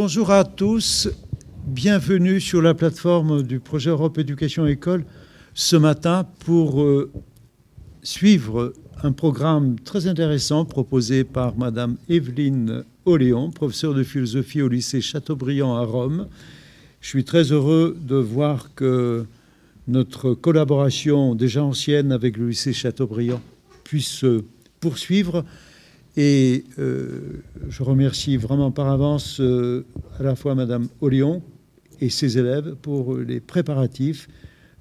bonjour à tous. Bienvenue sur la plateforme du projet Europe Éducation École ce matin pour euh, suivre un programme très intéressant proposé par Madame Evelyne Oléon, professeure de philosophie au lycée Chateaubriand à Rome. Je suis très heureux de voir que notre collaboration déjà ancienne avec le lycée Chateaubriand puisse se poursuivre. Et euh, je remercie vraiment par avance euh, à la fois Madame Oléon et ses élèves pour les préparatifs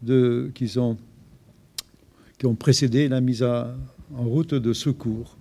qui ont précédé la mise en route de secours.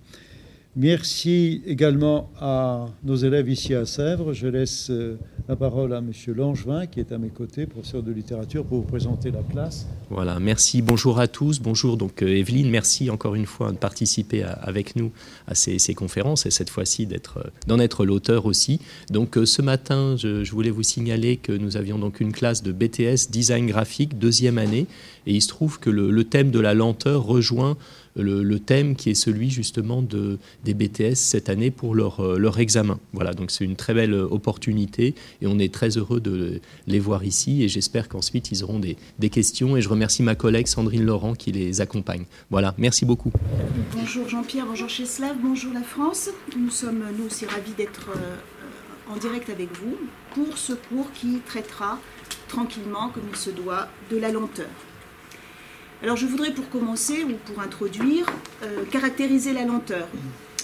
Merci également à nos élèves ici à Sèvres. Je laisse euh, la parole à Monsieur Langevin, qui est à mes côtés, professeur de littérature, pour vous présenter la classe. Voilà, merci. Bonjour à tous. Bonjour donc euh, Evelyne. Merci encore une fois de participer avec nous à ces, conférences et cette fois-ci euh, d'en être l'auteur aussi. Donc ce matin, je, voulais vous signaler que nous avions donc une classe de BTS design graphique deuxième année, et il se trouve que le thème de la lenteur rejoint le, thème qui est celui justement de, des BTS cette année pour leur, euh, leur examen. Voilà, donc c'est une très belle opportunité et on est très heureux de les voir ici et j'espère qu'ensuite ils auront des, des, questions et je remercie ma collègue Sandrine Laurent qui les accompagne. Voilà, merci beaucoup. Bonjour Jean-Pierre, bonjour Cheslav, bonjour la France. Nous sommes nous aussi ravis d'être euh, en direct avec vous pour ce cours qui traitera tranquillement, comme il se doit, de la lenteur. Alors je voudrais pour commencer, ou pour introduire, euh, caractériser la lenteur.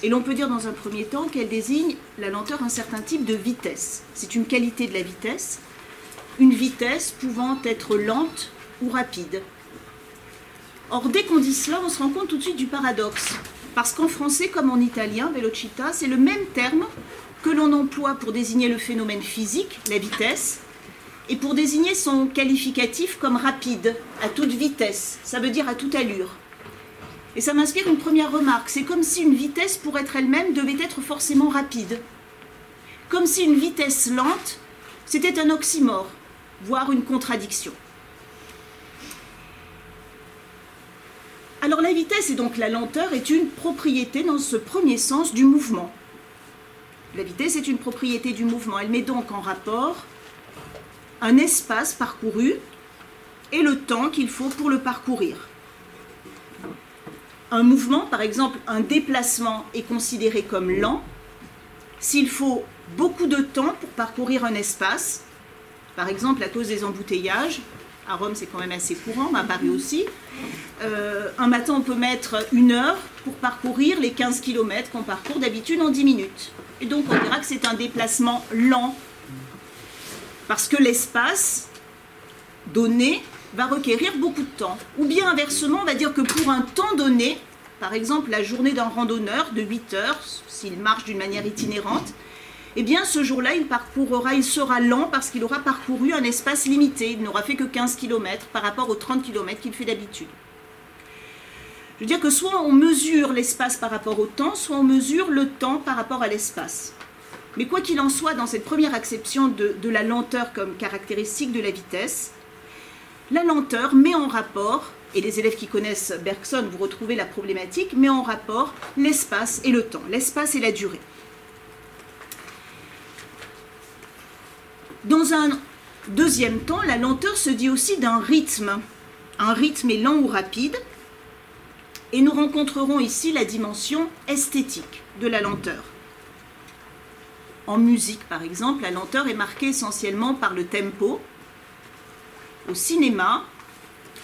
Et l'on peut dire dans un premier temps qu'elle désigne la lenteur un certain type de vitesse. C'est une qualité de la vitesse, une vitesse pouvant être lente ou rapide. Or, dès qu'on dit cela, on se rend compte tout de suite du paradoxe. Parce qu'en français comme en italien, velocità, c'est le même terme que l'on emploie pour désigner le phénomène physique, la vitesse, et pour désigner son qualificatif comme rapide, à toute vitesse, ça veut dire à toute allure. Et ça m'inspire une première remarque, c'est comme si une vitesse pour être elle-même devait être forcément rapide. Comme si une vitesse lente, c'était un oxymore, voire une contradiction. Alors la vitesse et donc la lenteur est une propriété dans ce premier sens du mouvement. La vitesse est une propriété du mouvement, elle met donc en rapport un espace parcouru et le temps qu'il faut pour le parcourir. Un mouvement, par exemple un déplacement, est considéré comme lent s'il faut beaucoup de temps pour parcourir un espace, par exemple à cause des embouteillages. À Rome, c'est quand même assez courant, mais à Paris aussi. Euh, un matin, on peut mettre une heure pour parcourir les 15 km qu'on parcourt d'habitude en 10 minutes. Et donc, on dira que c'est un déplacement lent parce que l'espace donné va requérir beaucoup de temps. Ou bien inversement, on va dire que pour un temps donné, par exemple la journée d'un randonneur de 8 heures, s'il marche d'une manière itinérante, eh bien ce jour-là, il parcourra, il sera lent parce qu'il aura parcouru un espace limité. Il n'aura fait que 15 km par rapport aux 30 km qu'il fait d'habitude. Je veux dire que soit on mesure l'espace par rapport au temps, soit on mesure le temps par rapport à l'espace. Mais quoi qu'il en soit, dans cette première acception de, la lenteur comme caractéristique de la vitesse, la lenteur met en rapport, et les élèves qui connaissent Bergson, vous retrouvez la problématique, met en rapport l'espace et le temps, l'espace et la durée. Dans un deuxième temps, la lenteur se dit aussi d'un rythme. Un rythme est lent ou rapide, et nous rencontrerons ici la dimension esthétique de la lenteur. En musique, par exemple, la lenteur est marquée essentiellement par le tempo. Au cinéma,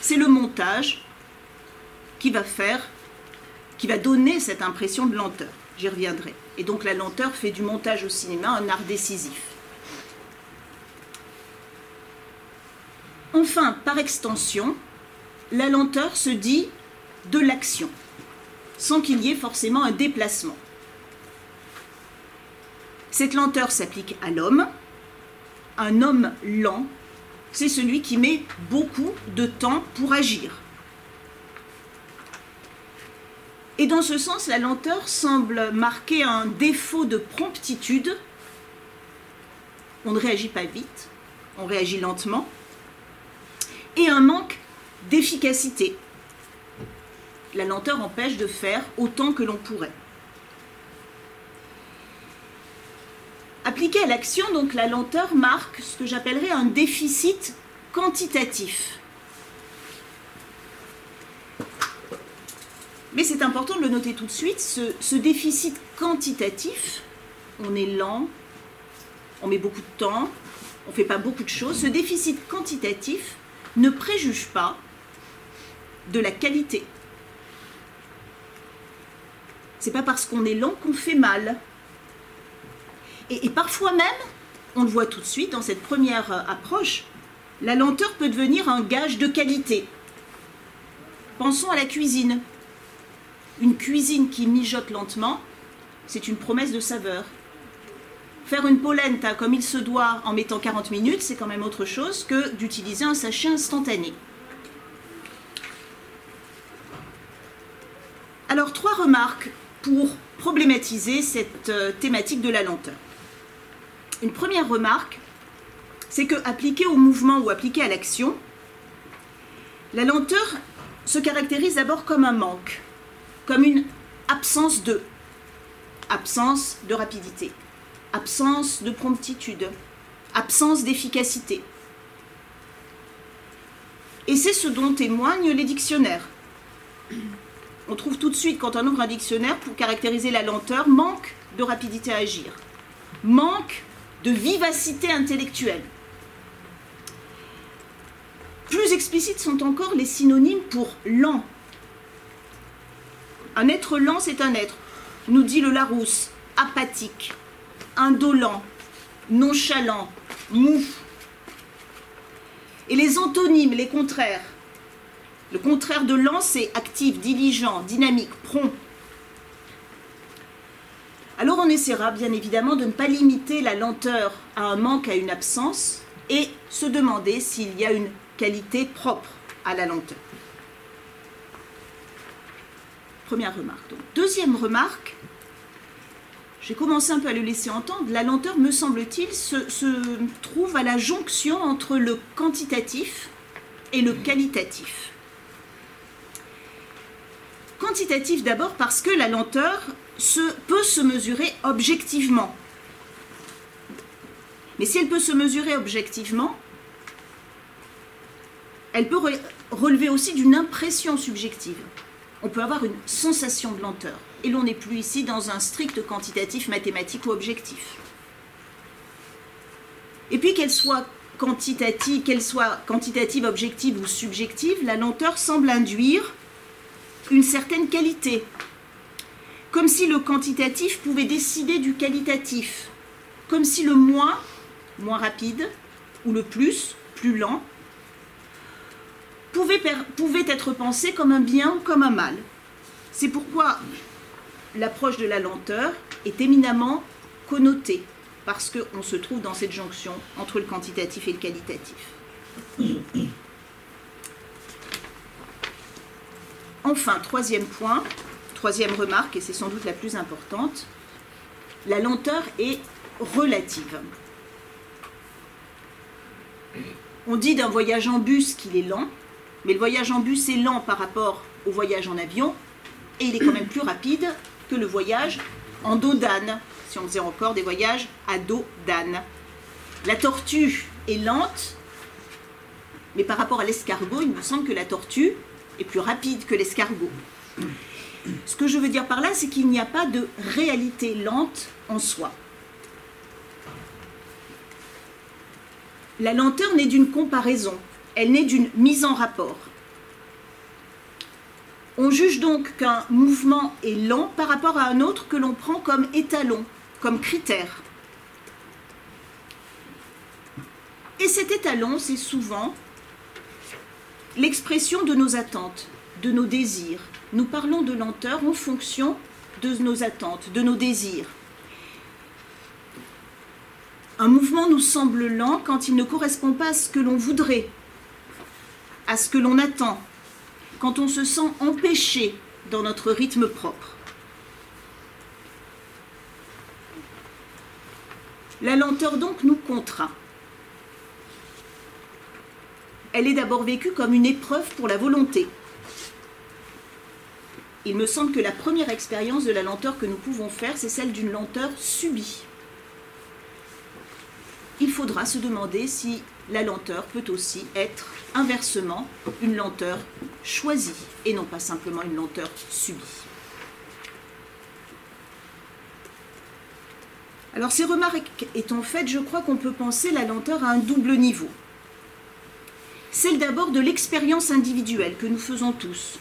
c'est le montage qui va faire, qui va donner cette impression de lenteur. J'y reviendrai. Et donc la lenteur fait du montage au cinéma un art décisif. Enfin, par extension, la lenteur se dit de l'action, sans qu'il y ait forcément un déplacement. Cette lenteur s'applique à l'homme. Un homme lent, c'est celui qui met beaucoup de temps pour agir. Et dans ce sens, la lenteur semble marquer un défaut de promptitude. On ne réagit pas vite, on réagit lentement. Et un manque d'efficacité. La lenteur empêche de faire autant que l'on pourrait. Appliquée à l'action, donc la lenteur marque ce que j'appellerais un déficit quantitatif. Mais c'est important de le noter tout de suite, ce, déficit quantitatif, on est lent, on met beaucoup de temps, on ne fait pas beaucoup de choses, ce déficit quantitatif ne préjuge pas de la qualité. C'est pas parce qu'on est lent qu'on fait mal. Et, parfois même, on le voit tout de suite dans cette première euh, approche, la lenteur peut devenir un gage de qualité. Pensons à la cuisine. Une cuisine qui mijote lentement, c'est une promesse de saveur. Faire une polenta comme il se doit en mettant 40 minutes, c'est quand même autre chose que d'utiliser un sachet instantané. Alors, trois remarques pour problématiser cette euh, thématique de la lenteur. Une première remarque, c'est que appliquée au mouvement ou appliquée à l'action, la lenteur se caractérise d'abord comme un manque, comme une absence de, absence de rapidité, absence de promptitude, absence d'efficacité. Et c'est ce dont témoignent les dictionnaires. On trouve tout de suite, quand on ouvre un dictionnaire, pour caractériser la lenteur, manque de rapidité à agir, manque de vivacité intellectuelle. Plus explicites sont encore les synonymes pour lent. Un être lent, c'est un être, nous dit le Larousse, apathique, indolent, nonchalant, mou. Et les antonymes, les contraires. Le contraire de lent, c'est actif, diligent, dynamique, prompt. Alors on essaiera bien évidemment de ne pas limiter la lenteur à un manque, à une absence, et se demander s'il y a une qualité propre à la lenteur. Première remarque. Deuxième remarque, j'ai commencé un peu à le laisser entendre, la lenteur, me semble-t-il, se, se, trouve à la jonction entre le quantitatif et le qualitatif. Quantitatif d'abord parce que la lenteur se, peut se mesurer objectivement. Mais si elle peut se mesurer objectivement, elle peut relever aussi d'une impression subjective. On peut avoir une sensation de lenteur. Et l'on n'est plus ici dans un strict quantitatif mathématique ou objectif. Et puis qu'elle soit quantitative, qu'elle soit quantitative, objective ou subjective, la lenteur semble induire une certaine qualité. Comme si le quantitatif pouvait décider du qualitatif. Comme si le moins, moins rapide, ou le plus, plus lent, pouvait, être pensé comme un bien ou comme un mal. C'est pourquoi l'approche de la lenteur est éminemment connotée, parce qu'on se trouve dans cette jonction entre le quantitatif et le qualitatif. Enfin, troisième point, troisième remarque, et c'est sans doute la plus importante, la lenteur est relative. On dit d'un voyage en bus qu'il est lent, mais le voyage en bus est lent par rapport au voyage en avion, et il est quand même plus rapide que le voyage en dos d'âne, si on faisait encore des voyages à dos d'âne. La tortue est lente, mais par rapport à l'escargot, il me semble que la tortue est plus rapide que l'escargot. Ce que je veux dire par là, c'est qu'il n'y a pas de réalité lente en soi. La lenteur n'est d'une comparaison, elle n'est d'une mise en rapport. On juge donc qu'un mouvement est lent par rapport à un autre que l'on prend comme étalon, comme critère. Et cet étalon, c'est souvent l'expression de nos attentes, de nos désirs. Nous parlons de lenteur en fonction de nos attentes, de nos désirs. Un mouvement nous semble lent quand il ne correspond pas à ce que l'on voudrait, à ce que l'on attend, quand on se sent empêché dans notre rythme propre. La lenteur donc nous contraint elle est d'abord vécue comme une épreuve pour la volonté. Il me semble que la première expérience de la lenteur que nous pouvons faire, c'est celle d'une lenteur subie. il faudra se demander si la lenteur peut aussi être inversement une lenteur choisie et non pas simplement une lenteur subie. Alors ces remarques étant faites, je crois qu'on peut penser la lenteur à un double niveau. Celle d'abord de l'expérience individuelle que nous faisons tous.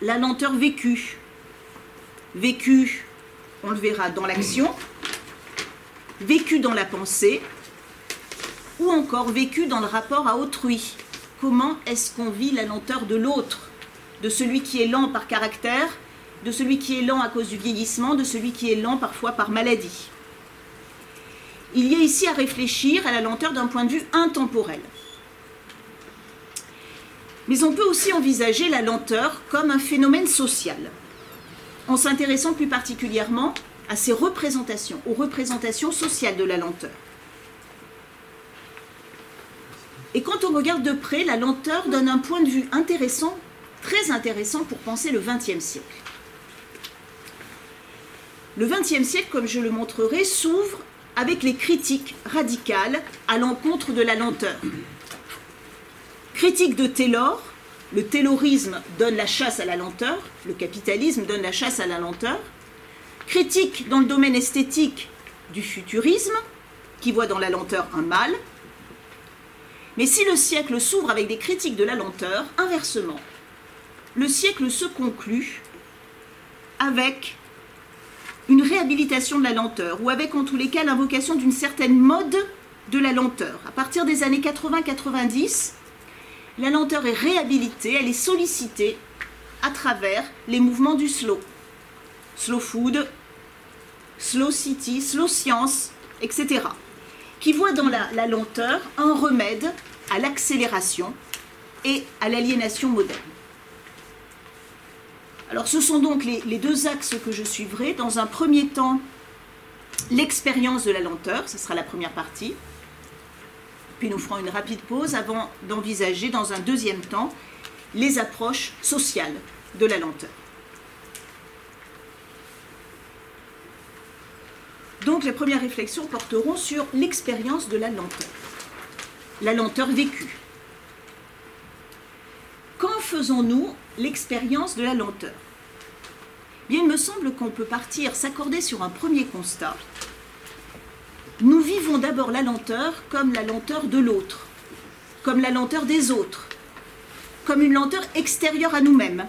La lenteur vécue. Vécue, on le verra dans l'action, vécue dans la pensée, ou encore vécue dans le rapport à autrui. Comment est-ce qu'on vit la lenteur de l'autre, de celui qui est lent par caractère, de celui qui est lent à cause du vieillissement, de celui qui est lent parfois par maladie. Il y a ici à réfléchir à la lenteur d'un point de vue intemporel. Mais on peut aussi envisager la lenteur comme un phénomène social, en s'intéressant plus particulièrement à ces représentations, aux représentations sociales de la lenteur. Et quand on regarde de près, la lenteur donne un point de vue intéressant, très intéressant pour penser le XXe siècle. Le XXe siècle, comme je le montrerai, s'ouvre avec les critiques radicales à l'encontre de la lenteur. Critique de Taylor, le taylorisme donne la chasse à la lenteur, le capitalisme donne la chasse à la lenteur. Critique dans le domaine esthétique du futurisme, qui voit dans la lenteur un mal. Mais si le siècle s'ouvre avec des critiques de la lenteur, inversement, le siècle se conclut avec une réhabilitation de la lenteur, ou avec en tous les cas l'invocation d'une certaine mode de la lenteur. À partir des années 80-90, la lenteur est réhabilitée, elle est sollicitée à travers les mouvements du slow. Slow food, slow city, slow science, etc. Qui voient dans la, lenteur un remède à l'accélération et à l'aliénation moderne. Alors ce sont donc les, deux axes que je suivrai. Dans un premier temps, l'expérience de la lenteur, ce sera la première partie. Puis nous ferons une rapide pause avant d'envisager dans un deuxième temps les approches sociales de la lenteur. Donc les premières réflexions porteront sur l'expérience de la lenteur, la lenteur vécue. Quand faisons-nous l'expérience de la lenteur? Bien, il me semble qu'on peut partir, s'accorder sur un premier constat. Nous vivons d'abord la lenteur comme la lenteur de l'autre, comme la lenteur des autres, comme une lenteur extérieure à nous-mêmes.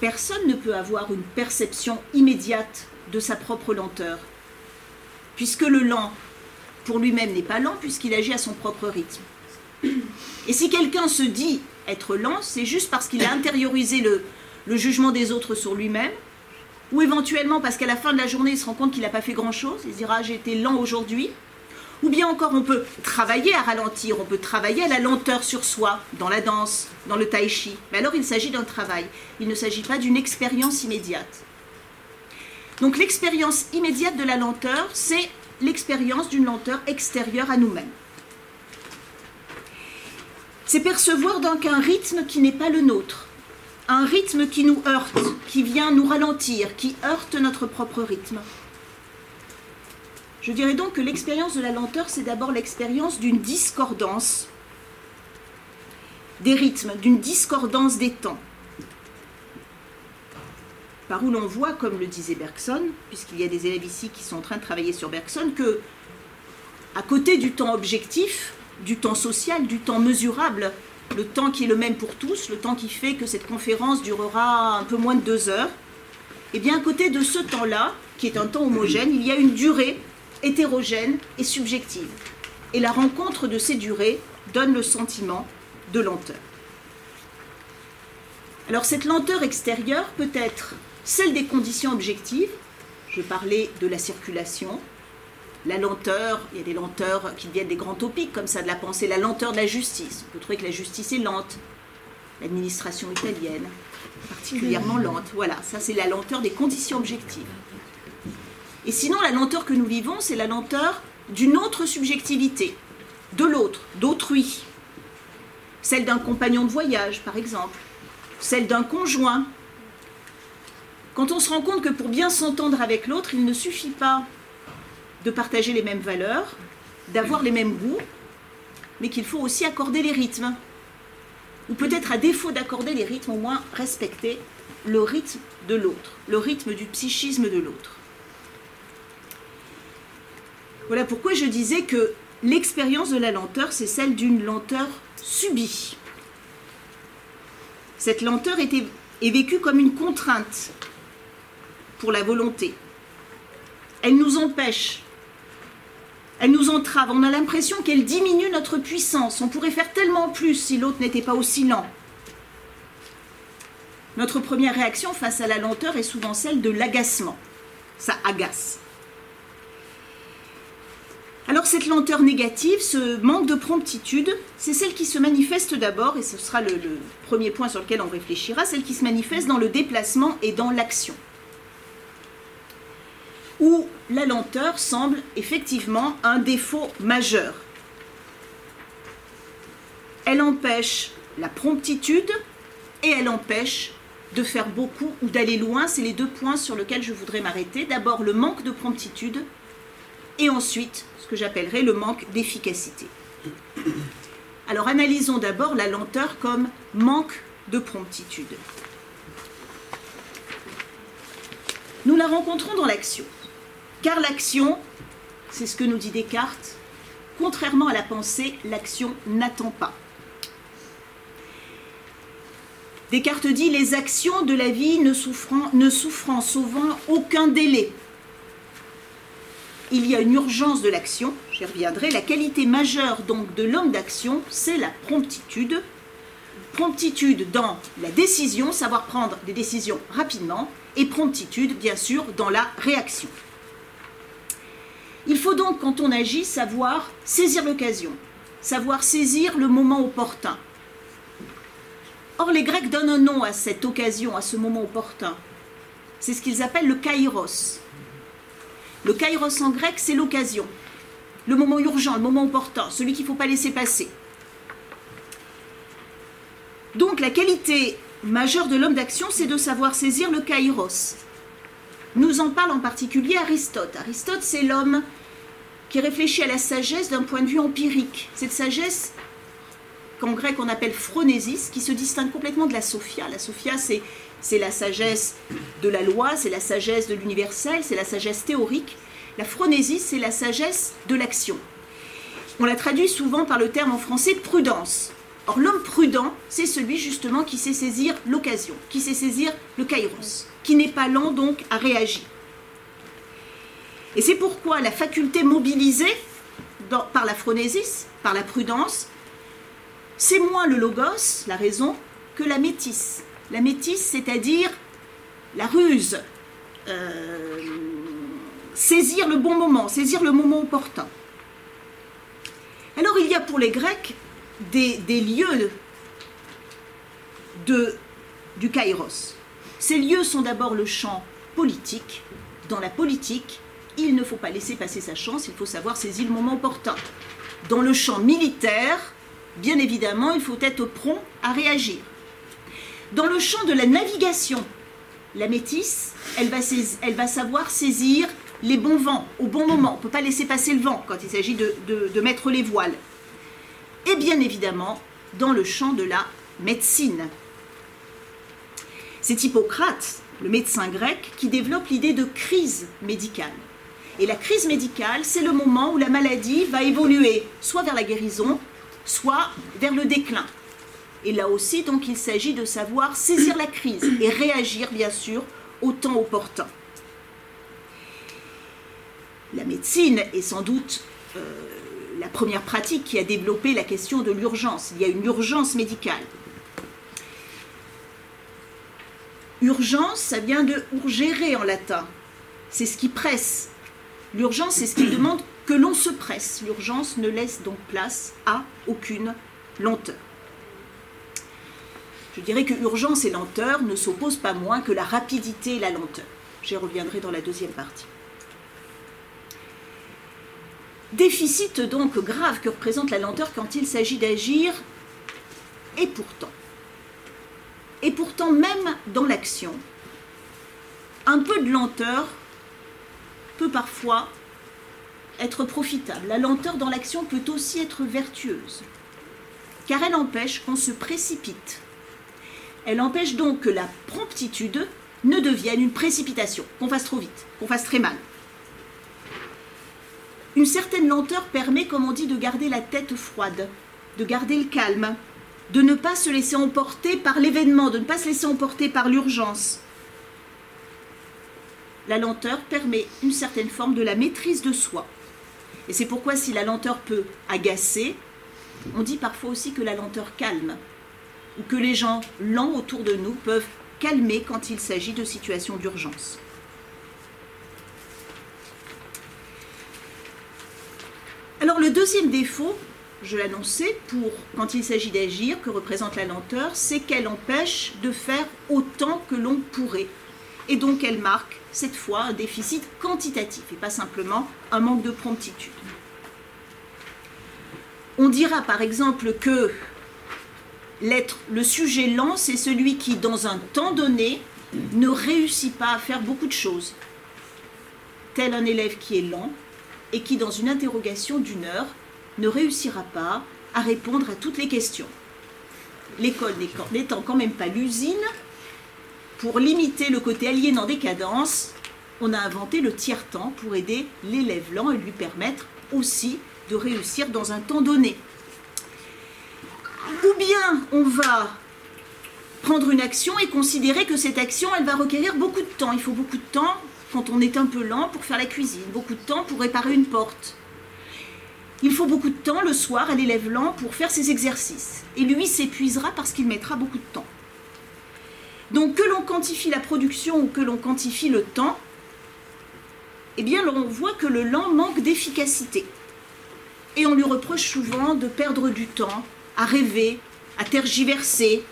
Personne ne peut avoir une perception immédiate de sa propre lenteur, puisque le lent, pour lui-même, n'est pas lent, puisqu'il agit à son propre rythme. Et si quelqu'un se dit être lent, c'est juste parce qu'il a intériorisé le, jugement des autres sur lui-même, ou éventuellement parce qu'à la fin de la journée, il se rend compte qu'il n'a pas fait grand-chose, il se dira j'ai été lent aujourd'hui, ou bien encore on peut travailler à ralentir, on peut travailler à la lenteur sur soi, dans la danse, dans le tai chi. Mais alors il s'agit d'un travail, il ne s'agit pas d'une expérience immédiate. Donc l'expérience immédiate de la lenteur, c'est l'expérience d'une lenteur extérieure à nous-mêmes. C'est percevoir donc un rythme qui n'est pas le nôtre, un rythme qui nous heurte, qui vient nous ralentir, qui heurte notre propre rythme. Je dirais donc que l'expérience de la lenteur, c'est d'abord l'expérience d'une discordance des rythmes, d'une discordance des temps. Par où l'on voit, comme le disait Bergson, puisqu'il y a des élèves ici qui sont en train de travailler sur Bergson, que à côté du temps objectif, du temps social, du temps mesurable, le temps qui est le même pour tous, le temps qui fait que cette conférence durera un peu moins de deux heures, et bien à côté de ce temps-là, qui est un temps homogène, il y a une durée hétérogène et subjective. Et la rencontre de ces durées donne le sentiment de lenteur. Alors cette lenteur extérieure peut être celle des conditions objectives, je parlais de la circulation, la lenteur, il y a des lenteurs qui viennent des grands topiques comme ça de la pensée, la lenteur de la justice. On peut trouver que la justice est lente, l'administration italienne, particulièrement lente. Voilà, ça c'est la lenteur des conditions objectives. Et sinon, la lenteur que nous vivons, c'est la lenteur d'une autre subjectivité, de l'autre, d'autrui. Celle d'un compagnon de voyage, par exemple, celle d'un conjoint, quand on se rend compte que pour bien s'entendre avec l'autre, il ne suffit pas de partager les mêmes valeurs, d'avoir les mêmes goûts, mais qu'il faut aussi accorder les rythmes. Ou peut-être à défaut d'accorder les rythmes, au moins respecter le rythme de l'autre, le rythme du psychisme de l'autre. Voilà pourquoi je disais que l'expérience de la lenteur, c'est celle d'une lenteur subie. Cette lenteur est, vécue comme une contrainte pour la volonté. Elle nous empêche, elle nous entrave, on a l'impression qu'elle diminue notre puissance. On pourrait faire tellement plus si l'autre n'était pas aussi lent. Notre première réaction face à la lenteur est souvent celle de l'agacement. Ça agace. Alors cette lenteur négative, ce manque de promptitude, c'est celle qui se manifeste d'abord, et ce sera le, premier point sur lequel on réfléchira, celle qui se manifeste dans le déplacement et dans l'action. Où la lenteur semble effectivement un défaut majeur. Elle empêche la promptitude et elle empêche de faire beaucoup ou d'aller loin. C'est les deux points sur lesquels je voudrais m'arrêter. D'abord le manque de promptitude et ensuite ce que j'appellerais le manque d'efficacité. Alors analysons d'abord la lenteur comme manque de promptitude. Nous la rencontrons dans l'action, car l'action, c'est ce que nous dit Descartes, contrairement à la pensée, l'action n'attend pas. Descartes dit les actions de la vie ne souffrant, ne souffrant sauvant aucun délai il y a une urgence de l'action, j'y reviendrai. La qualité majeure donc de l'homme d'action, c'est la promptitude. Promptitude dans la décision, savoir prendre des décisions rapidement, et promptitude, bien sûr, dans la réaction. Il faut donc, quand on agit, savoir saisir l'occasion, savoir saisir le moment opportun. Or, les Grecs donnent un nom à cette occasion, à ce moment opportun. C'est ce qu'ils appellent le kairos. Le kairos en grec, c'est l'occasion, le moment urgent, le moment opportun, celui qu'il ne faut pas laisser passer. Donc la qualité majeure de l'homme d'action, c'est de savoir saisir le kairos. Nous en parle en particulier Aristote. Aristote, c'est l'homme qui réfléchit à la sagesse d'un point de vue empirique. Cette sagesse qu'en grec on appelle phronésis, qui se distingue complètement de la sophia. La sophia, c'est la sagesse de la loi, c'est la sagesse de l'universel, c'est la sagesse théorique. La phronésie, c'est la sagesse de l'action. On la traduit souvent par le terme en français prudence. Or, l'homme prudent, c'est celui justement qui sait saisir l'occasion, qui sait saisir le kairos, qui n'est pas lent donc à réagir. Et c'est pourquoi la faculté mobilisée par la phronésis, par la prudence, c'est moins le logos, la raison, que la métisse, la métisse, c'est-à-dire la ruse, euh, saisir le bon moment, saisir le moment opportun. Alors il y a pour les Grecs des, lieux de, du kairos. Ces lieux sont d'abord le champ politique. Dans la politique, il ne faut pas laisser passer sa chance, il faut savoir saisir le moment opportun. Dans le champ militaire, bien évidemment, il faut être prompt à réagir. Dans le champ de la navigation, la métisse, elle va, savoir saisir les bons vents au bon moment. On ne peut pas laisser passer le vent quand il s'agit de mettre les voiles. Et bien évidemment, dans le champ de la médecine. C'est Hippocrate, le médecin grec, qui développe l'idée de crise médicale. Et la crise médicale, c'est le moment où la maladie va évoluer soit vers la guérison, soit vers le déclin. Et là aussi, donc, il s'agit de savoir saisir la crise et réagir, bien sûr, au temps opportun. La médecine est sans doute euh, la première pratique qui a développé la question de l'urgence. Il y a une urgence médicale. Urgence, ça vient de urgere en latin. C'est ce qui presse. L'urgence, c'est ce qui demande que l'on se presse. L'urgence ne laisse donc place à aucune lenteur. Je dirais que urgence et lenteur ne s'opposent pas moins que la rapidité et la lenteur. J'y reviendrai dans la deuxième partie. Déficit donc grave que représente la lenteur quand il s'agit d'agir, et pourtant, et pourtant même dans l'action, un peu de lenteur peut parfois être profitable. La lenteur dans l'action peut aussi être vertueuse, car elle empêche qu'on se précipite. Elle empêche donc que la promptitude ne devienne une précipitation, qu'on fasse trop vite, qu'on fasse très mal. Une certaine lenteur permet, comme on dit, de garder la tête froide, de garder le calme, de ne pas se laisser emporter par l'événement, de ne pas se laisser emporter par l'urgence. La lenteur permet une certaine forme de la maîtrise de soi. Et c'est pourquoi si la lenteur peut agacer, on dit parfois aussi que la lenteur calme, ou que les gens lents autour de nous peuvent calmer quand il s'agit de situations d'urgence. Alors le deuxième défaut, je l'annonçais, pour quand il s'agit d'agir, que représente la lenteur, c'est qu'elle empêche de faire autant que l'on pourrait. Et donc elle marque cette fois un déficit quantitatif et pas simplement un manque de promptitude. On dira par exemple que le sujet lent, c'est celui qui, dans un temps donné, ne réussit pas à faire beaucoup de choses. Tel un élève qui est lent et qui, dans une interrogation d'une heure, ne réussira pas à répondre à toutes les questions. L'école n'étant quand même pas l'usine, pour limiter le côté aliénant des cadences, on a inventé le tiers-temps pour aider l'élève lent et lui permettre aussi de réussir dans un temps donné. Ou bien on va prendre une action et considérer que cette action, elle va requérir beaucoup de temps. Il faut beaucoup de temps quand on est un peu lent pour faire la cuisine, beaucoup de temps pour réparer une porte. Il faut beaucoup de temps le soir à l'élève lent pour faire ses exercices. Et lui s'épuisera parce qu'il mettra beaucoup de temps. Donc que l'on quantifie la production ou que l'on quantifie le temps, eh bien l'on voit que le lent manque d'efficacité. Et on lui reproche souvent de perdre du temps à rêver, à tergiverser.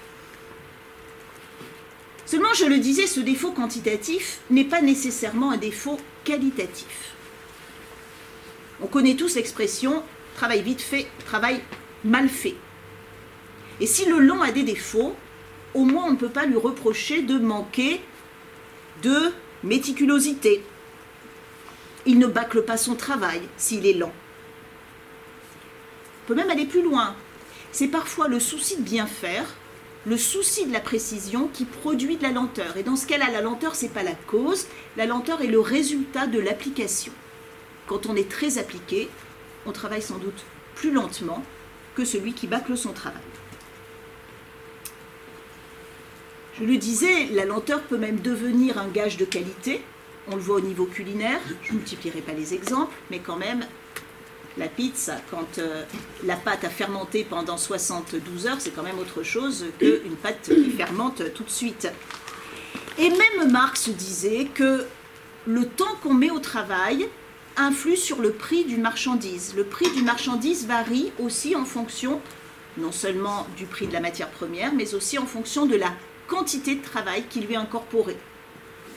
Seulement, je le disais, ce défaut quantitatif n'est pas nécessairement un défaut qualitatif. On connaît tous l'expression travail vite fait, travail mal fait. Et si le lent a des défauts, au moins on ne peut pas lui reprocher de manquer de méticulosité. Il ne bâcle pas son travail s'il est lent. On peut même aller plus loin. C'est parfois le souci de bien faire, le souci de la précision qui produit de la lenteur. Et dans ce cas-là, la lenteur, ce n'est pas la cause, la lenteur est le résultat de l'application. Quand on est très appliqué, on travaille sans doute plus lentement que celui qui bâcle son travail. Je le disais, la lenteur peut même devenir un gage de qualité. On le voit au niveau culinaire. Je ne multiplierai pas les exemples, mais quand même, la pizza, quand euh, la pâte a fermenté pendant 72 heures, c'est quand même autre chose qu'une pâte qui fermente tout de suite. Et même Marx disait que le temps qu'on met au travail influe sur le prix d'une marchandise. Le prix d'une marchandise varie aussi en fonction non seulement du prix de la matière première, mais aussi en fonction de la quantité de travail qui lui est incorporé.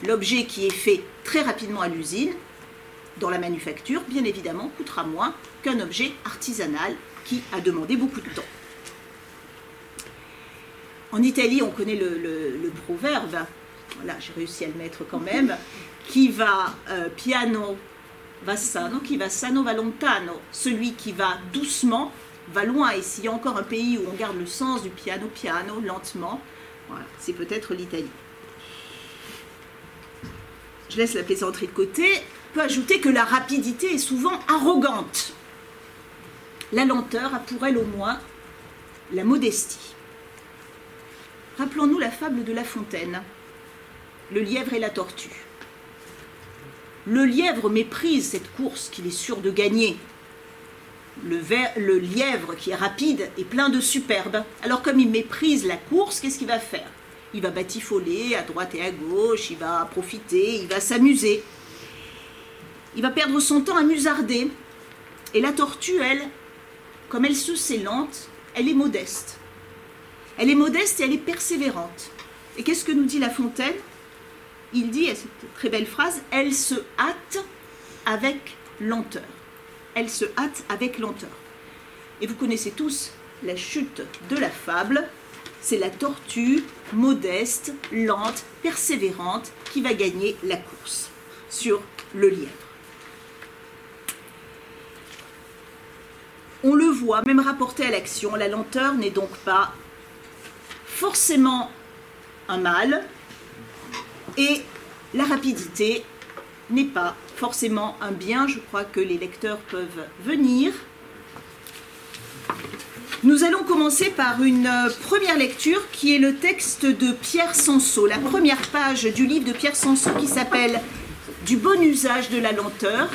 L'objet qui est fait très rapidement à l'usine, dans la manufacture, bien évidemment, coûtera moins qu'un objet artisanal qui a demandé beaucoup de temps. En Italie, on connaît le, proverbe, voilà, j'ai réussi à le mettre quand même, qui va euh, piano va sano, qui va sano va lontano. Celui qui va doucement va loin. Et s'il y a encore un pays où on garde le sens du piano piano, lentement, c'est peut-être l'Italie. Je laisse la plaisanterie de côté. Peut ajouter que la rapidité est souvent arrogante. La lenteur a pour elle au moins la modestie. Rappelons-nous la fable de La Fontaine, le lièvre et la tortue. Le lièvre méprise cette course qu'il est sûr de gagner. Le, lièvre qui est rapide est plein de superbe. Alors comme il méprise la course, qu'est-ce qu'il va faire? Il va batifoler à droite et à gauche, il va profiter, il va s'amuser. Il va perdre son temps à musarder. Et la tortue, elle, comme elle se sait lente, elle est modeste. Elle est modeste et elle est persévérante. Et qu'est-ce que nous dit La Fontaine? Il dit, cette très belle phrase, elle se hâte avec lenteur. Elle se hâte avec lenteur. Et vous connaissez tous la chute de la fable. c'est la tortue modeste, lente, persévérante qui va gagner la course sur le lièvre. On le voit, même rapporté à l'action, la lenteur n'est donc pas forcément un mal et la rapidité n'est pas forcément un bien. Je crois que les lecteurs peuvent venir. Nous allons commencer par une euh, première lecture qui est le texte de Pierre Sansot, la première page du livre de Pierre Sansot qui s'appelle Du bon usage de la lenteur.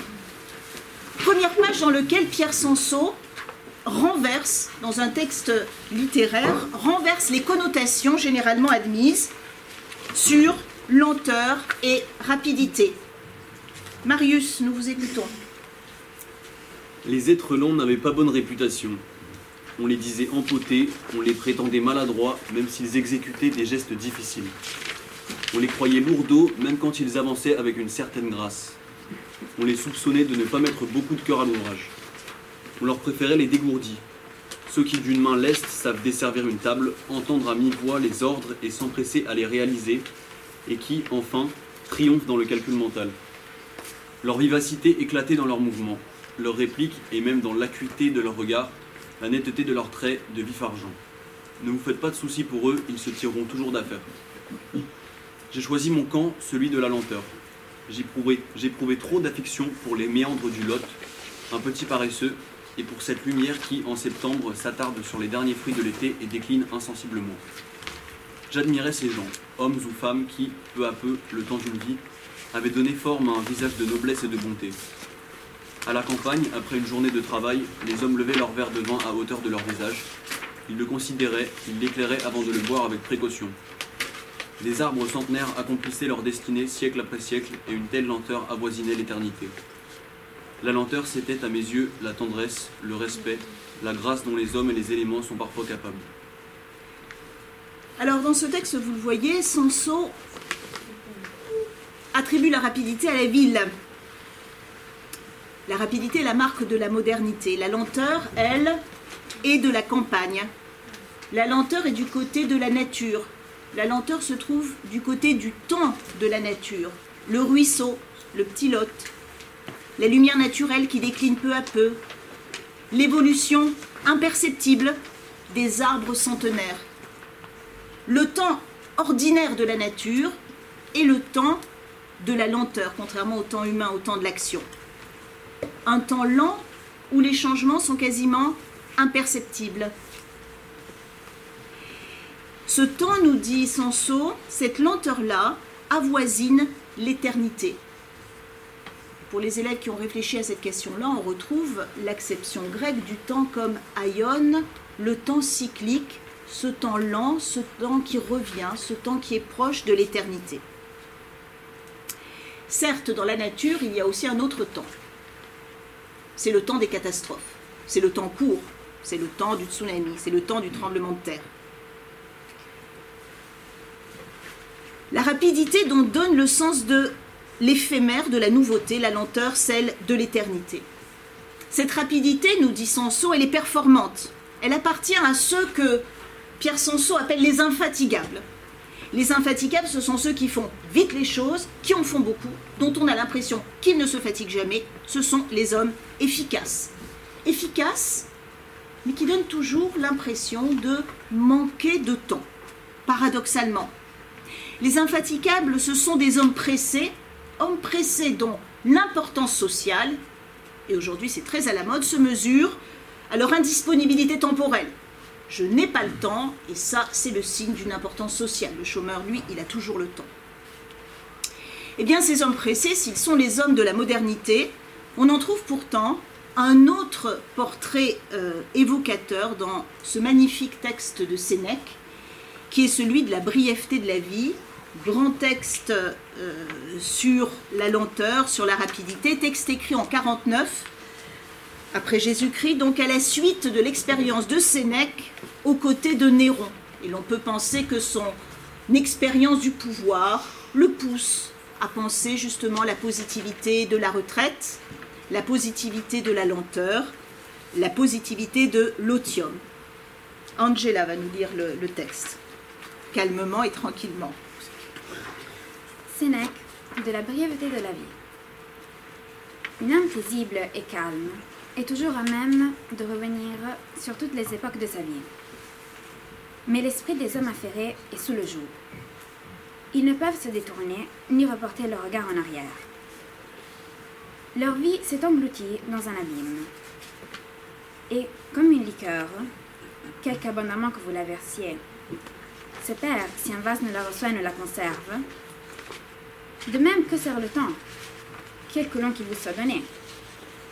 Première page dans laquelle Pierre Sansot renverse, dans un texte littéraire, renverse les connotations généralement admises sur lenteur et rapidité. Marius, nous vous écoutons. Les êtres longs n'avaient pas bonne réputation. On les disait empotés, on les prétendait maladroits, même s'ils exécutaient des gestes difficiles. On les croyait lourdeaux, même quand ils avançaient avec une certaine grâce. On les soupçonnait de ne pas mettre beaucoup de cœur à l'ouvrage. On leur préférait les dégourdis, ceux qui d'une main leste savent desservir une table, entendre à mi-voix les ordres et s'empresser à les réaliser, et qui, enfin, triomphent dans le calcul mental. Leur vivacité éclatait dans leurs mouvements, leurs répliques et même dans l'acuité de leur regard, la netteté de leurs traits de vif argent. Ne vous faites pas de soucis pour eux, ils se tireront toujours d'affaire. J'ai choisi mon camp, celui de la lenteur. J'éprouvais trop d'affection pour les méandres du Lot, un petit paresseux, et pour cette lumière qui, en septembre, s'attarde sur les derniers fruits de l'été et décline insensiblement. J'admirais ces gens, hommes ou femmes qui, peu à peu, le temps d'une vie, avaient donné forme à un visage de noblesse et de bonté. À la campagne, après une journée de travail, les hommes levaient leur verre de vin à hauteur de leur visage. Ils le considéraient, ils l'éclairaient avant de le boire avec précaution. Les arbres centenaires accomplissaient leur destinée siècle après siècle, et une telle lenteur avoisinait l'éternité. La lenteur, c'était à mes yeux la tendresse, le respect, la grâce dont les hommes et les éléments sont parfois capables. Alors dans ce texte, vous le voyez, Sanso attribue la rapidité à la ville. La rapidité est la marque de la modernité. La lenteur, elle, est de la campagne. La lenteur est du côté de la nature. La lenteur se trouve du côté du temps de la nature. Le ruisseau, le petit lot, la lumière naturelle qui décline peu à peu, l'évolution imperceptible des arbres centenaires le temps ordinaire de la nature et le temps de la lenteur, contrairement au temps humain, au temps de l'action. Un temps lent où les changements sont quasiment imperceptibles. Ce temps, nous dit Sanso, cette lenteur-là avoisine l'éternité. Pour les élèves qui ont réfléchi à cette question-là, on retrouve l'acception grecque du temps comme aion, le temps cyclique, ce temps lent, ce temps qui revient, ce temps qui est proche de l'éternité. Certes, dans la nature, il y a aussi un autre temps. C'est le temps des catastrophes. C'est le temps court. C'est le temps du tsunami. C'est le temps du tremblement de terre. La rapidité dont donne le sens de l'éphémère, de la nouveauté, la lenteur, celle de l'éternité. Cette rapidité, nous dit Sanso, elle est performante. Elle appartient à ceux que Pierre Sanso appelle les infatigables. Les infatigables, ce sont ceux qui font vite les choses, qui en font beaucoup, dont on a l'impression qu'ils ne se fatiguent jamais. Ce sont les hommes efficaces. Efficaces, mais qui donnent toujours l'impression de manquer de temps, paradoxalement. Les infatigables, ce sont des hommes pressés, hommes pressés dont l'importance sociale, et aujourd'hui c'est très à la mode, se mesure à leur indisponibilité temporelle je n'ai pas le temps, et ça, c'est le signe d'une importance sociale. Le chômeur, lui, il a toujours le temps. Eh bien, ces hommes pressés, s'ils sont les hommes de la modernité, on en trouve pourtant un autre portrait euh, évocateur dans ce magnifique texte de Sénèque, qui est celui de la brièveté de la vie, grand texte euh, sur la lenteur, sur la rapidité, texte écrit en 49 après Jésus-Christ, donc à la suite de l'expérience de Sénèque aux côtés de Néron. Et l'on peut penser que son expérience du pouvoir le pousse à penser justement la positivité de la retraite, la positivité de la lenteur, la positivité de l'otium. Angela va nous lire le, le texte, calmement et tranquillement. Sénèque, de la brièveté de la vie. Une âme paisible et calme est toujours à même de revenir sur toutes les époques de sa vie. Mais l'esprit des hommes affairés est sous le joug. Ils ne peuvent se détourner ni reporter leur regard en arrière. Leur vie s'est engloutie dans un abîme. Et comme une liqueur, quelque abondamment que vous la versiez, se perd si un vase ne la reçoit et ne la conserve, de même que sert le temps, quelque long qu'il vous soit donné,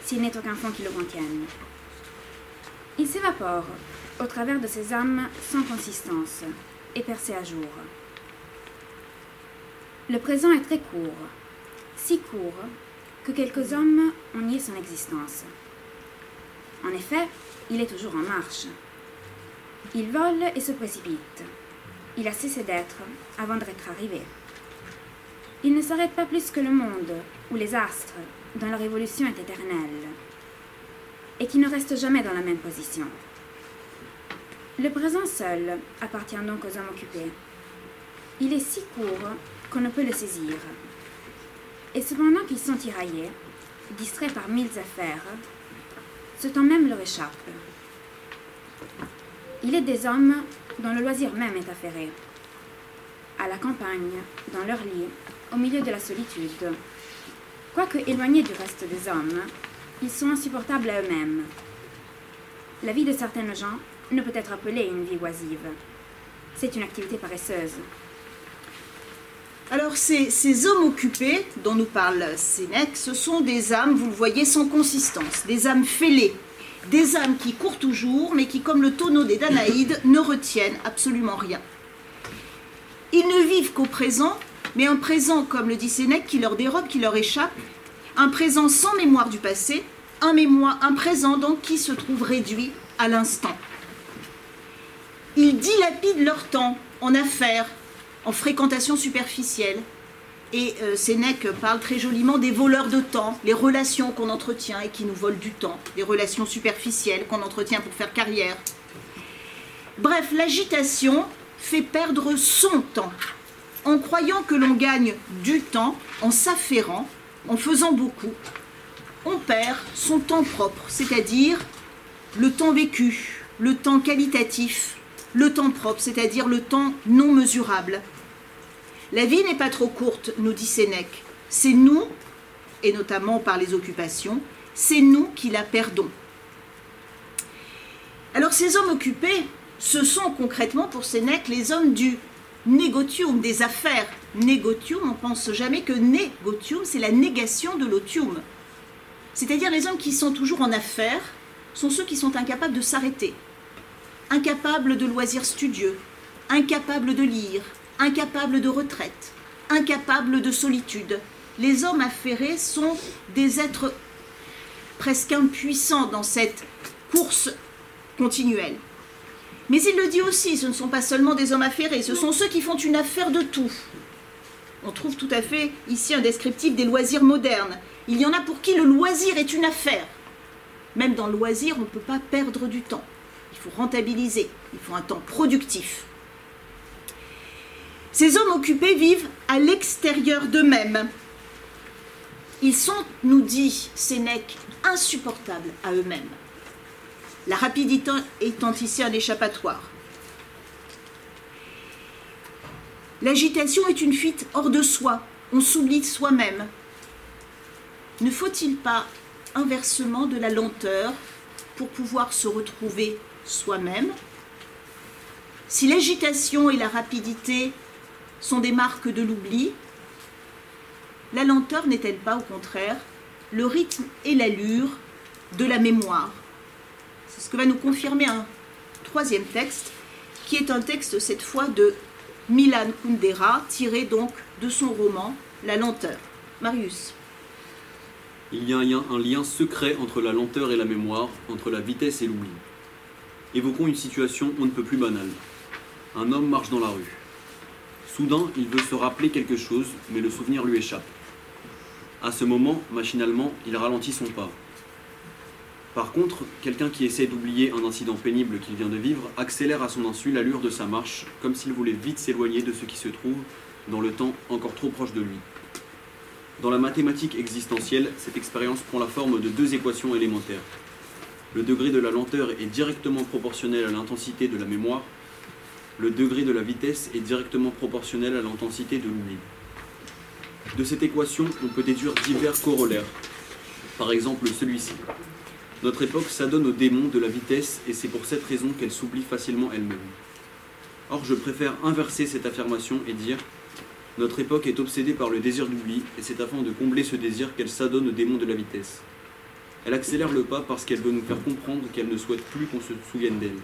s'il n'est aucun fond qui le contienne. Il s'évapore au travers de ces âmes sans consistance et percées à jour. Le présent est très court, si court que quelques hommes ont nié son existence. En effet, il est toujours en marche. Il vole et se précipite. Il a cessé d'être avant d'être arrivé. Il ne s'arrête pas plus que le monde ou les astres dont la révolution est éternelle et qui ne reste jamais dans la même position. Le présent seul appartient donc aux hommes occupés. Il est si court qu'on ne peut le saisir. Et cependant qu'ils sont tiraillés, distraits par mille affaires, ce temps même leur échappe. Il est des hommes dont le loisir même est affairé. À la campagne, dans leur lit, au milieu de la solitude. Quoique éloignés du reste des hommes, ils sont insupportables à eux-mêmes. La vie de certaines gens ne peut être appelée une vie oisive. C'est une activité paresseuse. Alors ces, ces, hommes occupés dont nous parle Sénèque, ce sont des âmes, vous le voyez, sans consistance, des âmes fêlées, des âmes qui courent toujours, mais qui, comme le tonneau des Danaïdes, ne retiennent absolument rien. Ils ne vivent qu'au présent, mais un présent, comme le dit Sénèque, qui leur dérobe, qui leur échappe, un présent sans mémoire du passé, un, mémoire, un présent donc qui se trouve réduit à l'instant. Ils dilapident leur temps en affaires, en fréquentation superficielle. Et euh, Sénèque parle très joliment des voleurs de temps, les relations qu'on entretient et qui nous volent du temps, les relations superficielles qu'on entretient pour faire carrière. Bref, l'agitation fait perdre son temps, en croyant que l'on gagne du temps, en s'affairant, en faisant beaucoup. On perd son temps propre, c'est-à-dire le temps vécu, le temps qualitatif, le temps propre, c'est-à-dire le temps non mesurable. La vie n'est pas trop courte, nous dit Sénèque. C'est nous, et notamment par les occupations, c'est nous qui la perdons. Alors ces hommes occupés, ce sont concrètement pour Sénèque les hommes du négotium, des affaires. Négotium, on pense jamais que négotium, c'est la négation de l'otium. C'est-à-dire les hommes qui sont toujours en affaires sont ceux qui sont incapables de s'arrêter, incapables de loisirs studieux, incapables de lire, incapables de retraite, incapables de solitude. Les hommes affairés sont des êtres presque impuissants dans cette course continuelle. Mais il le dit aussi, ce ne sont pas seulement des hommes affairés, ce sont ceux qui font une affaire de tout. On trouve tout à fait ici un descriptif des loisirs modernes. Il y en a pour qui le loisir est une affaire. Même dans le loisir, on ne peut pas perdre du temps. Il faut rentabiliser, il faut un temps productif. Ces hommes occupés vivent à l'extérieur d'eux-mêmes. Ils sont, nous dit Sénèque, insupportables à eux-mêmes. La rapidité étant ici un échappatoire. L'agitation est une fuite hors de soi, on s'oublie soi-même. Ne faut-il pas inversement de la lenteur pour pouvoir se retrouver soi-même? Si l'agitation et la rapidité sont des marques de l'oubli, la lenteur n'est-elle pas au contraire le rythme et l'allure de la mémoire? Ce que va nous confirmer un troisième texte, qui est un texte cette fois de Milan Kundera, tiré donc de son roman La lenteur. Marius. Il y a un lien, un lien secret entre la lenteur et la mémoire, entre la vitesse et l'oubli. Évoquons une situation on ne peut plus banale. Un homme marche dans la rue. Soudain, il veut se rappeler quelque chose, mais le souvenir lui échappe. À ce moment, machinalement, il ralentit son pas. Par contre, quelqu'un qui essaie d'oublier un incident pénible qu'il vient de vivre accélère à son insu l'allure de sa marche, comme s'il voulait vite s'éloigner de ce qui se trouve dans le temps encore trop proche de lui. Dans la mathématique existentielle, cette expérience prend la forme de deux équations élémentaires. Le degré de la lenteur est directement proportionnel à l'intensité de la mémoire. Le degré de la vitesse est directement proportionnel à l'intensité de l'oubli. De cette équation, on peut déduire divers corollaires. Par exemple, celui-ci. Notre époque s'adonne au démon de la vitesse et c'est pour cette raison qu'elle s'oublie facilement elle-même. Or, je préfère inverser cette affirmation et dire notre époque est obsédée par le désir d'oubli et c'est afin de combler ce désir qu'elle s'adonne au démon de la vitesse. Elle accélère le pas parce qu'elle veut nous faire comprendre qu'elle ne souhaite plus qu'on se souvienne d'elle,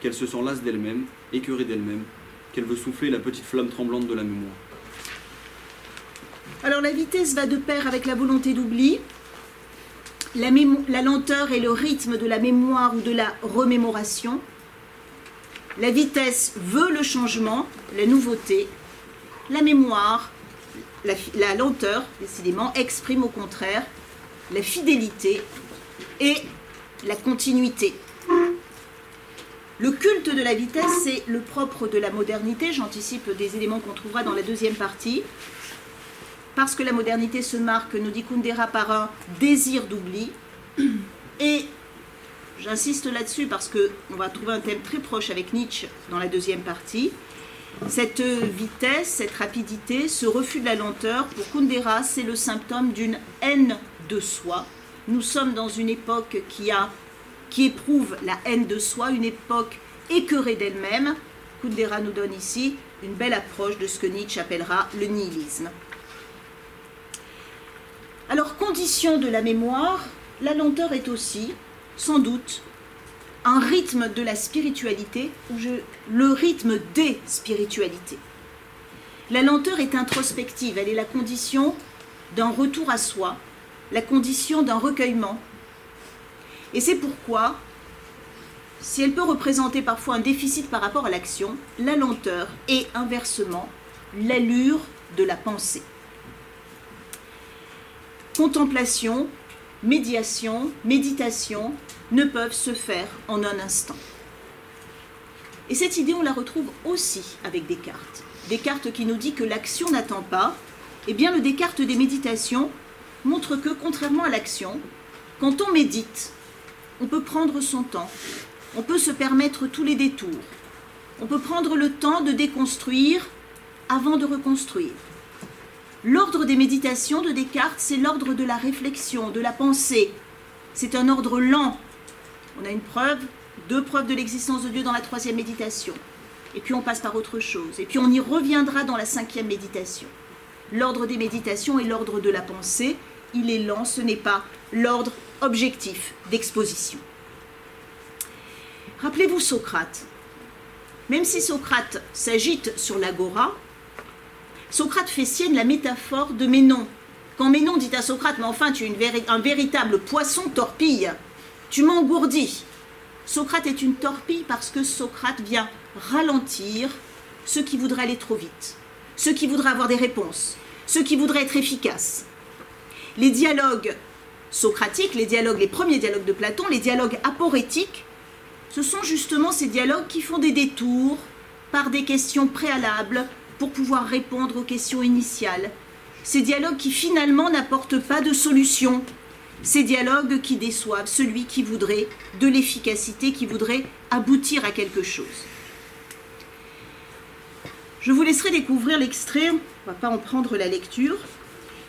qu'elle se sent lasse d'elle-même, écœurée d'elle-même, qu'elle veut souffler la petite flamme tremblante de la mémoire. Alors la vitesse va de pair avec la volonté d'oubli, la, lenteur et le rythme de la mémoire ou de la remémoration. La vitesse veut le changement, la nouveauté. La mémoire, la lenteur, décidément, exprime au contraire la fidélité et la continuité. Le culte de la vitesse, c'est le propre de la modernité. J'anticipe des éléments qu'on trouvera dans la deuxième partie. Parce que la modernité se marque, nous dit Kundera, par un désir d'oubli. Et j'insiste là-dessus parce qu'on va trouver un thème très proche avec Nietzsche dans la deuxième partie. Cette vitesse, cette rapidité, ce refus de la lenteur, pour Kundera, c'est le symptôme d'une haine de soi. Nous sommes dans une époque qui, a, qui éprouve la haine de soi, une époque écœurée d'elle-même. Kundera nous donne ici une belle approche de ce que Nietzsche appellera le nihilisme. Alors, condition de la mémoire, la lenteur est aussi, sans doute, un rythme de la spiritualité, ou le rythme des spiritualités. La lenteur est introspective, elle est la condition d'un retour à soi, la condition d'un recueillement. Et c'est pourquoi, si elle peut représenter parfois un déficit par rapport à l'action, la lenteur est inversement l'allure de la pensée. Contemplation, médiation, méditation ne peuvent se faire en un instant. Et cette idée, on la retrouve aussi avec Descartes. Descartes qui nous dit que l'action n'attend pas. Eh bien, le Descartes des méditations montre que, contrairement à l'action, quand on médite, on peut prendre son temps, on peut se permettre tous les détours, on peut prendre le temps de déconstruire avant de reconstruire. L'ordre des méditations de Descartes, c'est l'ordre de la réflexion, de la pensée. C'est un ordre lent. On a une preuve, deux preuves de l'existence de Dieu dans la troisième méditation. Et puis on passe par autre chose. Et puis on y reviendra dans la cinquième méditation. L'ordre des méditations est l'ordre de la pensée. Il est lent, ce n'est pas l'ordre objectif d'exposition. Rappelez-vous Socrate. Même si Socrate s'agite sur l'agora, Socrate fait sienne la métaphore de Ménon. Quand Ménon dit à Socrate, mais enfin tu es un véritable poisson torpille, tu m'engourdis. Socrate est une torpille parce que Socrate vient ralentir ceux qui voudraient aller trop vite, ceux qui voudraient avoir des réponses, ceux qui voudraient être efficaces. Les dialogues socratiques, les dialogues, les premiers dialogues de Platon, les dialogues aporétiques, ce sont justement ces dialogues qui font des détours par des questions préalables pour pouvoir répondre aux questions initiales. Ces dialogues qui finalement n'apportent pas de solution. Ces dialogues qui déçoivent celui qui voudrait de l'efficacité, qui voudrait aboutir à quelque chose. Je vous laisserai découvrir l'extrait, on ne va pas en prendre la lecture,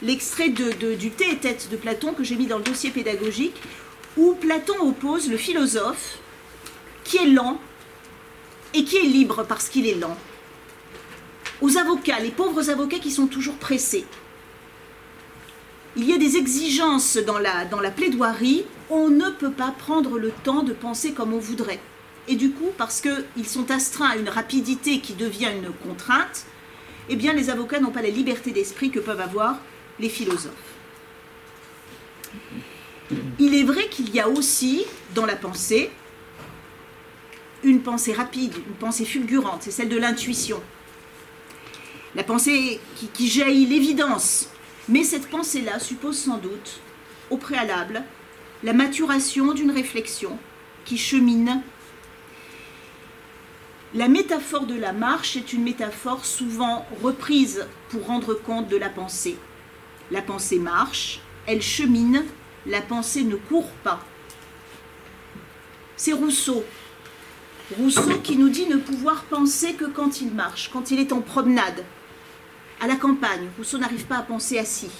l'extrait du thé et tête de Platon que j'ai mis dans le dossier pédagogique, où Platon oppose le philosophe qui est lent et qui est libre parce qu'il est lent aux avocats, les pauvres avocats qui sont toujours pressés. Il y a des exigences dans la, dans la plaidoirie, on ne peut pas prendre le temps de penser comme on voudrait. Et du coup, parce qu'ils sont astreints à une rapidité qui devient une contrainte, eh bien les avocats n'ont pas la liberté d'esprit que peuvent avoir les philosophes. Il est vrai qu'il y a aussi dans la pensée une pensée rapide, une pensée fulgurante, c'est celle de l'intuition. La pensée qui, jaillit l'évidence. Mais cette pensée-là suppose sans doute, au préalable, la maturation d'une réflexion qui chemine. La métaphore de la marche est une métaphore souvent reprise pour rendre compte de la pensée. La pensée marche, elle chemine, la pensée ne court pas. C'est Rousseau. Rousseau qui nous dit ne pouvoir penser que quand il marche, quand il est en promenade. À la campagne, Rousseau n'arrive pas à penser assis.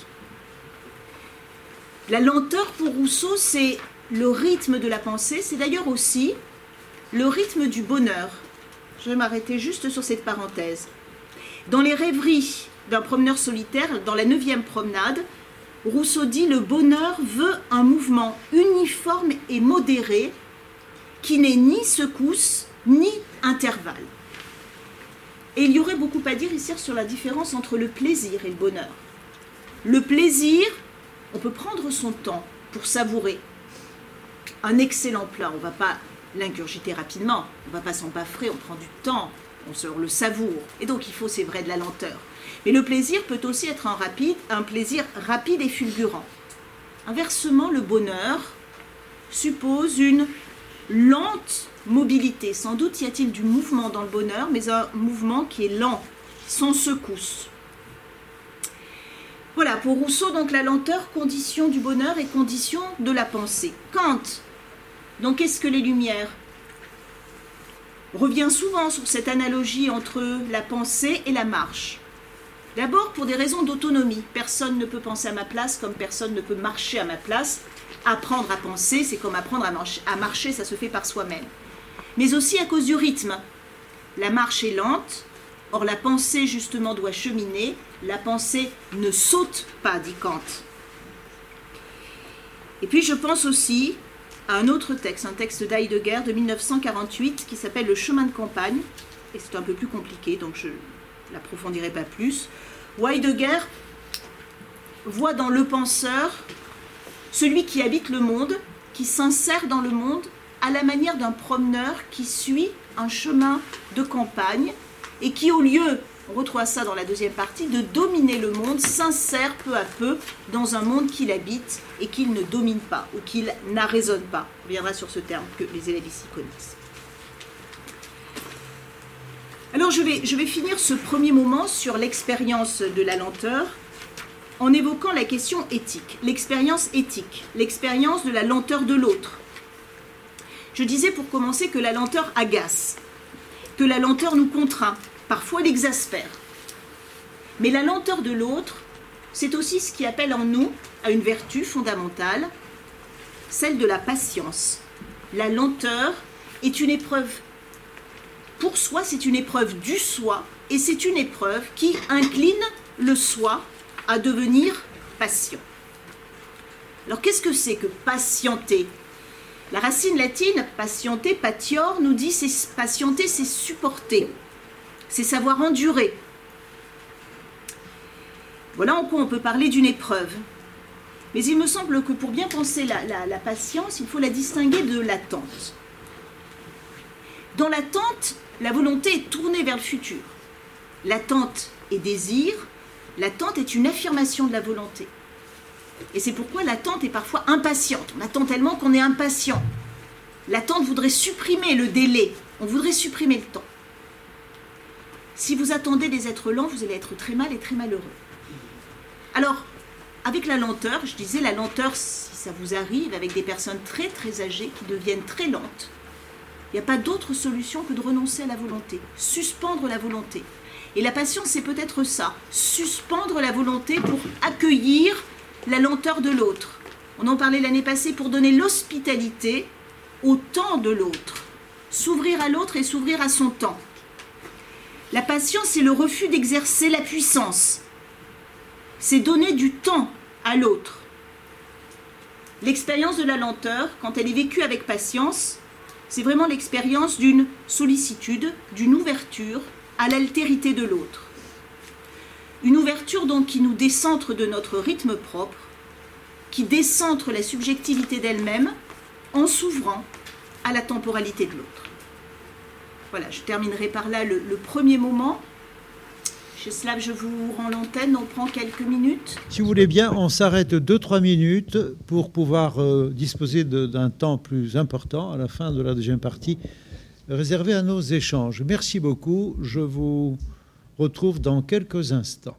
La lenteur pour Rousseau, c'est le rythme de la pensée, c'est d'ailleurs aussi le rythme du bonheur. Je vais m'arrêter juste sur cette parenthèse. Dans les rêveries d'un promeneur solitaire, dans la neuvième promenade, Rousseau dit le bonheur veut un mouvement uniforme et modéré qui n'est ni secousse ni intervalle. Et il y aurait beaucoup à dire ici sur la différence entre le plaisir et le bonheur. Le plaisir, on peut prendre son temps pour savourer un excellent plat. On ne va pas l'ingurgiter rapidement, on ne va pas s'empaffrer, on prend du temps, on le savoure. Et donc il faut, c'est vrai, de la lenteur. Mais le plaisir peut aussi être un plaisir rapide et fulgurant. Inversement, le bonheur suppose une lente mobilité. Sans doute y a-t-il du mouvement dans le bonheur, mais un mouvement qui est lent, sans secousse. Voilà, pour Rousseau, donc la lenteur, condition du bonheur et condition de la pensée. Kant, donc qu'est-ce que les Lumières? Revient souvent sur cette analogie entre la pensée et la marche. D'abord pour des raisons d'autonomie. Personne ne peut penser à ma place comme personne ne peut marcher à ma place. Apprendre à penser, c'est comme apprendre à marcher, ça se fait par soi-même. Mais aussi à cause du rythme. La marche est lente, or la pensée justement doit cheminer. La pensée ne saute pas, dit Kant. Et puis je pense aussi à un autre texte, un texte d'Heidegger de 1948 qui s'appelle Le chemin de campagne, et c'est un peu plus compliqué, donc je l'approfondirai pas plus, où Heidegger voit dans le penseur celui qui habite le monde, qui s'insère dans le monde à la manière d'un promeneur qui suit un chemin de campagne et qui, au lieu on retrouve ça dans la deuxième partie, de dominer le monde, s'insère peu à peu dans un monde qu'il habite et qu'il ne domine pas ou qu'il n'arraisonne pas. On reviendra sur ce terme que les élèves ici connaissent. Alors je vais, je vais finir ce premier moment sur l'expérience de la lenteur en évoquant la question éthique, l'expérience éthique, l'expérience de la lenteur de l'autre. Je disais pour commencer que la lenteur agace, que la lenteur nous contraint, parfois l'exaspère. Mais la lenteur de l'autre, c'est aussi ce qui appelle en nous à une vertu fondamentale, celle de la patience. La lenteur est une épreuve, pour soi, c'est une épreuve du soi, et c'est une épreuve qui incline le soi à devenir patient. Alors qu'est-ce que c'est que patienter? La racine latine patienter, patior, nous dit c'est patienter, c'est supporter c'est savoir endurer. Voilà en quoi on peut parler d'une épreuve. Mais il me semble que pour bien penser la, patience, il faut la distinguer de l'attente. Dans l'attente, la volonté est tournée vers le futur. L'attente est désir, l'attente est une affirmation de la volonté. Et c'est pourquoi l'attente est parfois impatiente. On attend tellement qu'on est impatient. L'attente voudrait supprimer le délai, on voudrait supprimer le temps. Si vous attendez des êtres lents, vous allez être très mal et très malheureux. Alors, avec la lenteur, je disais la lenteur, si ça vous arrive, avec des personnes très très âgées qui deviennent très lentes, il n'y a pas d'autre solution que de renoncer à la volonté, suspendre la volonté. Et la patience, c'est peut-être ça, suspendre la volonté pour accueillir la lenteur de l'autre. On en parlait l'année passée pour donner l'hospitalité au temps de l'autre, s'ouvrir à l'autre et s'ouvrir à son temps. La patience, c'est le refus d'exercer la puissance. C'est donner du temps à l'autre. L'expérience de la lenteur, quand elle est vécue avec patience, c'est vraiment l'expérience d'une sollicitude, d'une ouverture à l'altérité de l'autre. Une ouverture donc qui nous décentre de notre rythme propre, qui décentre la subjectivité d'elle-même en s'ouvrant à la temporalité de l'autre. Voilà, je terminerai par là le, premier moment. Cheslav, je vous rends l'antenne, on prend quelques minutes. Si vous voulez bien, on s'arrête 2-3 minutes pour pouvoir euh, disposer d'un temps plus important à la fin de la deuxième partie, réservé à nos échanges. Merci beaucoup, je vous retrouve dans quelques instants.